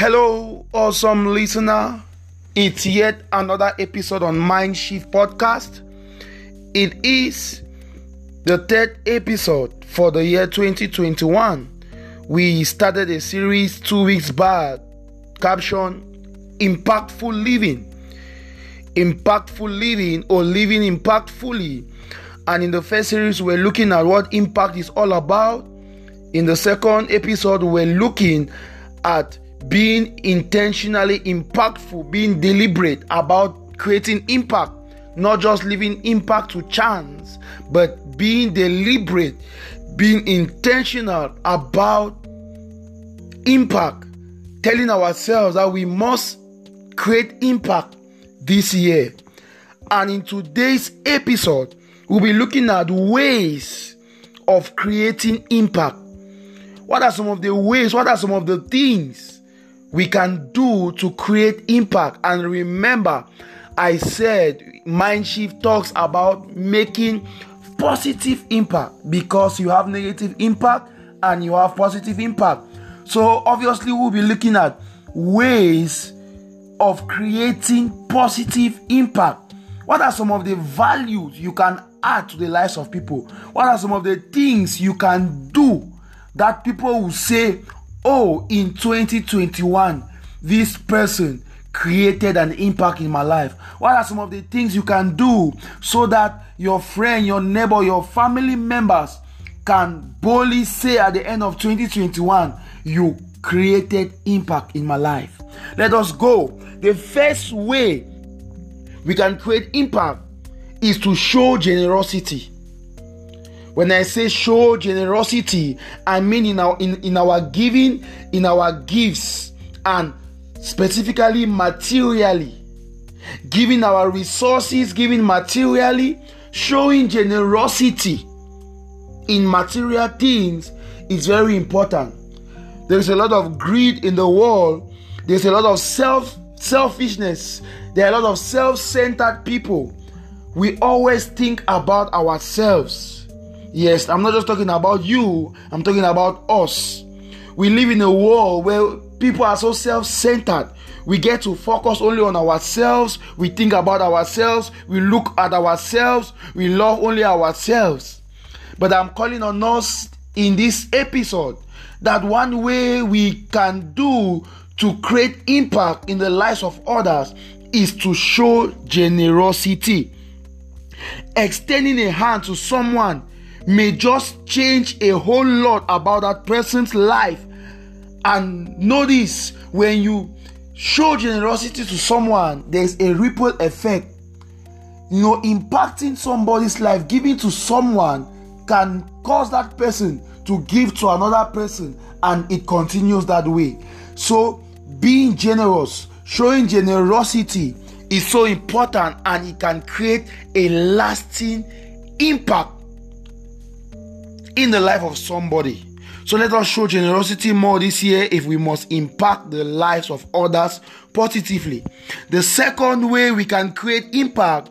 Hello, awesome listener. It's yet another episode on Mind Shift Podcast. It is the third episode for the year 2021. We started a series two weeks back, caption Impactful Living. Impactful living or living impactfully. And in the first series, we're looking at what impact is all about. In the second episode, we're looking at being intentionally impactful, being deliberate about creating impact, not just leaving impact to chance, but being deliberate, being intentional about impact, telling ourselves that we must create impact this year. And in today's episode, we'll be looking at ways of creating impact. What are some of the ways? What are some of the things we can do to create impact? And remember, I said Mindshift talks about making positive impact because you have negative impact and you have positive impact. So, obviously, we'll be looking at ways of creating positive impact. What are some of the values you can add to the lives of people? What are some of the things you can do that people will say, Oh, in 2021, this person created an impact in my life? What are some of the things you can do so that your friend, your neighbor, your family members can boldly say at the end of 2021, You created impact in my life? Let us go. The first way we can create impact is to show generosity. When I say show generosity, I mean in our in, in our giving, in our gifts, and specifically materially. Giving our resources, giving materially, showing generosity in material things is very important. There's a lot of greed in the world. There's a lot of self selfishness. There are a lot of self-centered people. We always think about ourselves. Yes, I'm not just talking about you, I'm talking about us. We live in a world where people are so self centered. We get to focus only on ourselves. We think about ourselves. We look at ourselves. We love only ourselves. But I'm calling on us in this episode that one way we can do to create impact in the lives of others is to show generosity. Extending a hand to someone may just change a whole lot about that person's life. And notice when you show generosity to someone, there's a ripple effect. You know, impacting somebody's life, giving to someone can cause that person to give to another person, and it continues that way. So, being generous, showing generosity is so important and it can create a lasting impact in the life of somebody. So let us show generosity more this year if we must impact the lives of others positively. The second way we can create impact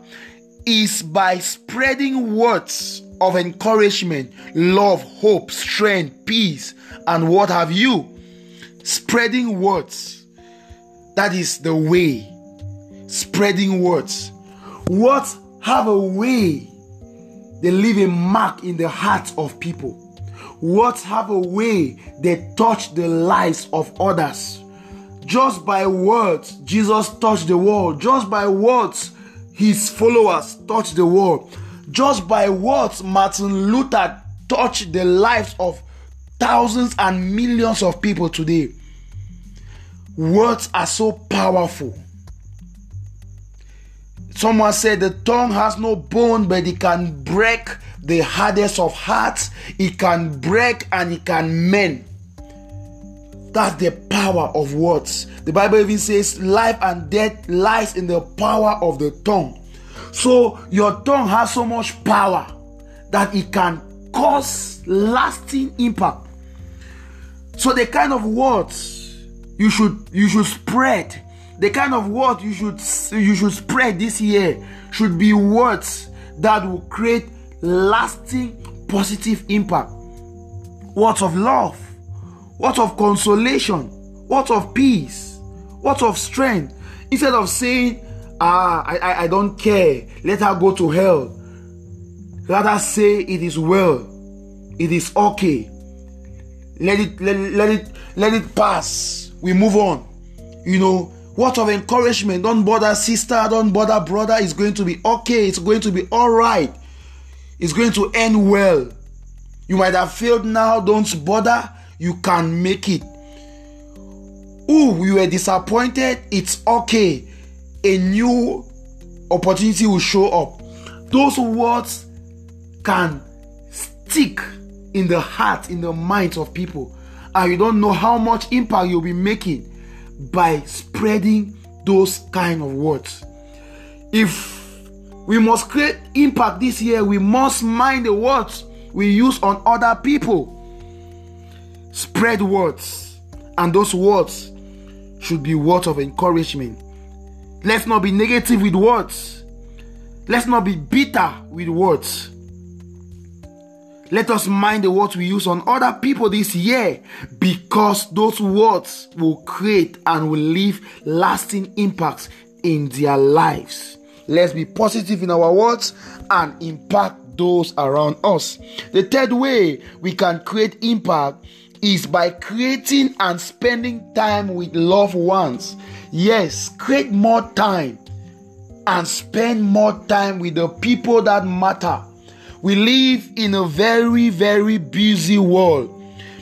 is by spreading words of encouragement, love, hope, strength, peace, and what have you. Spreading words. That is the way. Spreading words. Words have a way they leave a mark in the hearts of people. Words have a way they touch the lives of others. Just by words, Jesus touched the world. Just by words, his followers touched the world. Just by words, Martin Luther touched the lives of thousands and millions of people today. Words are so powerful. Someone said the tongue has no bone, but it can break the hardest of hearts. It can break and it can mend. That's the power of words. The Bible even says life and death lies in the power of the tongue. So your tongue has so much power that it can cause lasting impact. So the kind of words you should you should spread the kind of words you should you should spread this year should be words that will create lasting positive impact words of love words of consolation Words of peace, words of strength. Instead of saying, ah, I, I, I don't care, let her go to hell. Rather say it is well, it is okay. Let it let, let it let it pass. We move on. You know, what of encouragement? Don't bother, sister, don't bother, brother. It's going to be okay, it's going to be all right. It's going to end well. You might have failed now, don't bother. You can make it. Oh, you were disappointed. It's okay. A new opportunity will show up. Those words can stick in the heart, in the minds of people. And you don't know how much impact you'll be making by spreading those kind of words. If we must create impact this year, we must mind the words we use on other people. Spread words, and those words should be words of encouragement. Let's not be negative with words. Let's not be bitter with words. Let us mind the words we use on other people this year because those words will create and will leave lasting impacts in their lives. Let's be positive in our words and impact those around us. The third way we can create impact is by creating and spending time with loved ones. Yes, create more time and spend more time with the people that matter we live in a very, very busy world.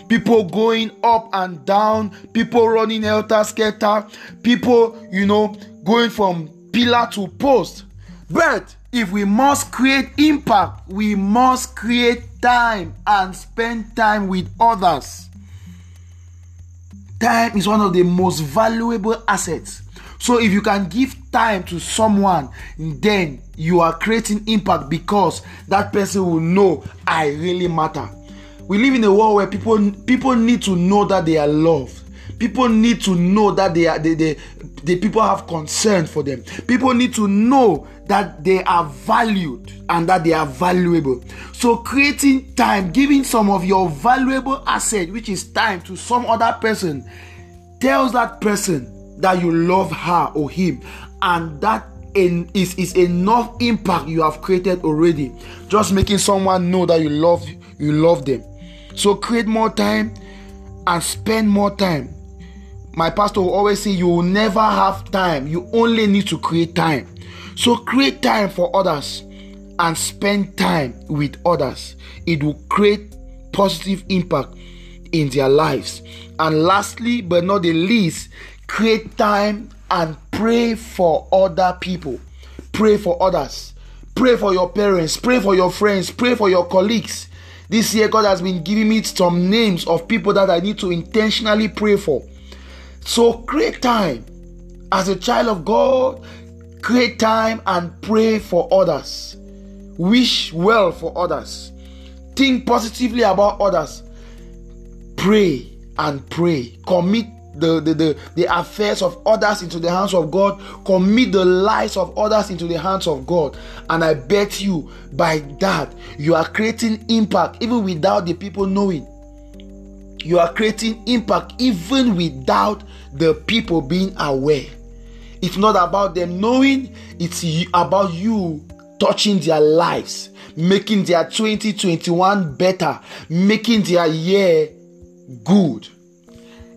People going up and down, people running helter skelter, people, you know, going from pillar to post. But if we must create impact, we must create time and spend time with others. Time is one of the most valuable assets. So if you can give time to someone, then you are creating impact because that person will know I really matter. We live in a world where people people need to know that they are loved. People need to know that they are they, the people have concern for them. People need to know that they are valued and that they are valuable. So creating time, giving some of your valuable asset, which is time to some other person, tells that person that you love her or him and that in, is, is enough impact you have created already. Just making someone know that you love you love them. So create more time and spend more time. My pastor will always say you will never have time. You only need to create time. So create time for others and spend time with others. It will create positive impact in their lives. And lastly but not the least create time and pray for other people. Pray for others. Pray for your parents. Pray for your friends. Pray for your colleagues. This year, God has been giving me some names of people that I need to intentionally pray for. So, create time. As a child of God, create time and pray for others. Wish well for others. Think positively about others. Pray and pray. Commit the, the, the, the affairs of others into the hands of God, commit the lives of others into the hands of God. And I bet you by that, you are creating impact even without the people knowing. You are creating impact even without the people being aware. It's not about them knowing, it's about you touching their lives, making their 2021 better, making their year good.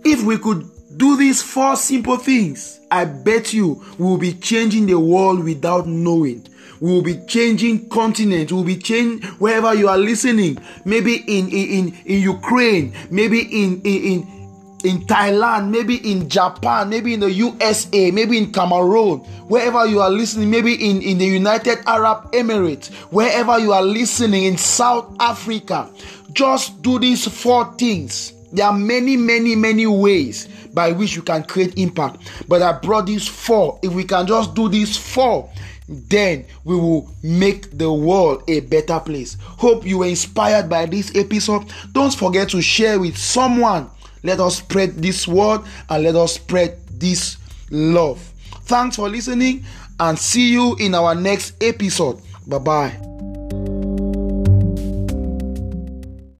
If we could do these four simple things, I bet you we will be changing the world without knowing. We will be changing continent. We will be changing wherever you are listening. Maybe in in in Ukraine. Maybe in in in Thailand, maybe in Japan, maybe in the USA, maybe in Cameroon, wherever you are listening, maybe in, in the United Arab Emirates, wherever you are listening in South Africa. Just do these four things there are many, many, many ways by which you can create impact. But I brought these four. If we can just do these four, then we will make the world a better place. Hope you were inspired by this episode. Don't forget to share with someone. Let us spread this word and let us spread this love. Thanks for listening and see you in our next episode. Bye bye.